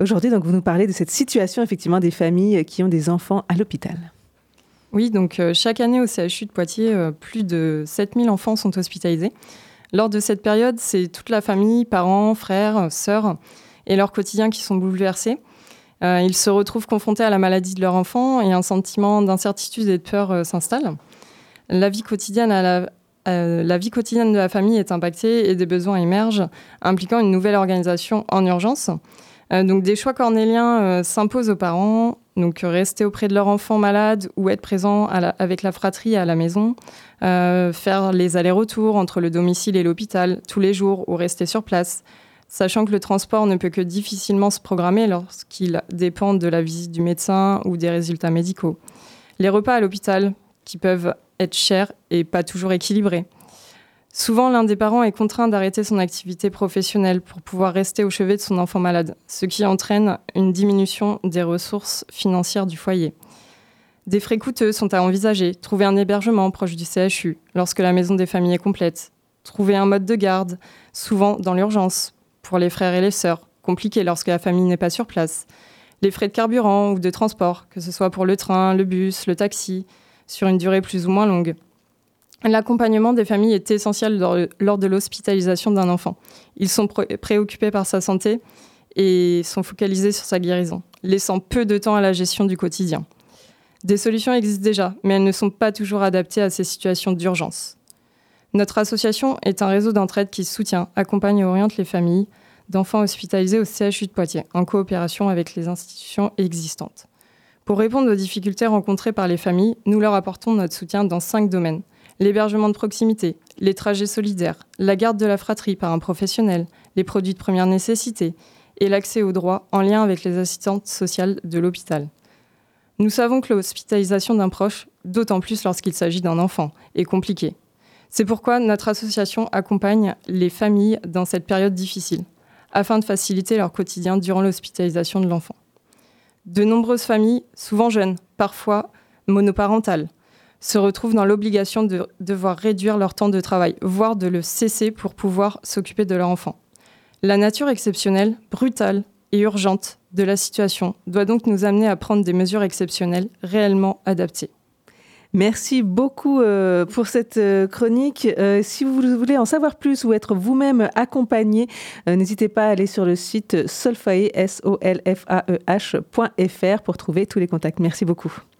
Aujourd'hui, donc, vous nous parlez de cette situation effectivement des familles qui ont des enfants à l'hôpital. Oui, donc chaque année au CHU de Poitiers, plus de 7000 enfants sont hospitalisés. Lors de cette période, c'est toute la famille, parents, frères, sœurs et leur quotidien qui sont bouleversés. Euh, ils se retrouvent confrontés à la maladie de leur enfant et un sentiment d'incertitude et de peur euh, s'installe. Euh, la vie quotidienne de la famille est impactée et des besoins émergent, impliquant une nouvelle organisation en urgence. Donc des choix cornéliens s'imposent aux parents, donc rester auprès de leur enfant malade ou être présent avec la fratrie à la maison, faire les allers-retours entre le domicile et l'hôpital tous les jours ou rester sur place, sachant que le transport ne peut que difficilement se programmer lorsqu'il dépend de la visite du médecin ou des résultats médicaux. Les repas à l'hôpital, qui peuvent être chers et pas toujours équilibrés. Souvent, l'un des parents est contraint d'arrêter son activité professionnelle pour pouvoir rester au chevet de son enfant malade, ce qui entraîne une diminution des ressources financières du foyer. Des frais coûteux sont à envisager, trouver un hébergement proche du CHU lorsque la maison des familles est complète, trouver un mode de garde, souvent dans l'urgence, pour les frères et les sœurs, compliqué lorsque la famille n'est pas sur place. Les frais de carburant ou de transport, que ce soit pour le train, le bus, le taxi, sur une durée plus ou moins longue. L'accompagnement des familles est essentiel lors de l'hospitalisation d'un enfant. Ils sont préoccupés par sa santé et sont focalisés sur sa guérison, laissant peu de temps à la gestion du quotidien. Des solutions existent déjà, mais elles ne sont pas toujours adaptées à ces situations d'urgence. Notre association est un réseau d'entraide qui soutient, accompagne et oriente les familles d'enfants hospitalisés au CHU de Poitiers, en coopération avec les institutions existantes. Pour répondre aux difficultés rencontrées par les familles, nous leur apportons notre soutien dans cinq domaines. L'hébergement de proximité, les trajets solidaires, la garde de la fratrie par un professionnel, les produits de première nécessité et l'accès aux droits en lien avec les assistantes sociales de l'hôpital. Nous savons que l'hospitalisation d'un proche, d'autant plus lorsqu'il s'agit d'un enfant, est compliquée. C'est pourquoi notre association accompagne les familles dans cette période difficile, afin de faciliter leur quotidien durant l'hospitalisation de l'enfant. De nombreuses familles, souvent jeunes, parfois monoparentales, se retrouvent dans l'obligation de devoir réduire leur temps de travail, voire de le cesser pour pouvoir s'occuper de leur enfant. La nature exceptionnelle, brutale et urgente de la situation doit donc nous amener à prendre des mesures exceptionnelles réellement adaptées. Merci beaucoup euh, pour cette euh, chronique. Euh, si vous voulez en savoir plus ou être vous-même accompagné, n'hésitez pas à aller sur le site solfae, s o l f a e pour trouver tous les contacts. Merci beaucoup.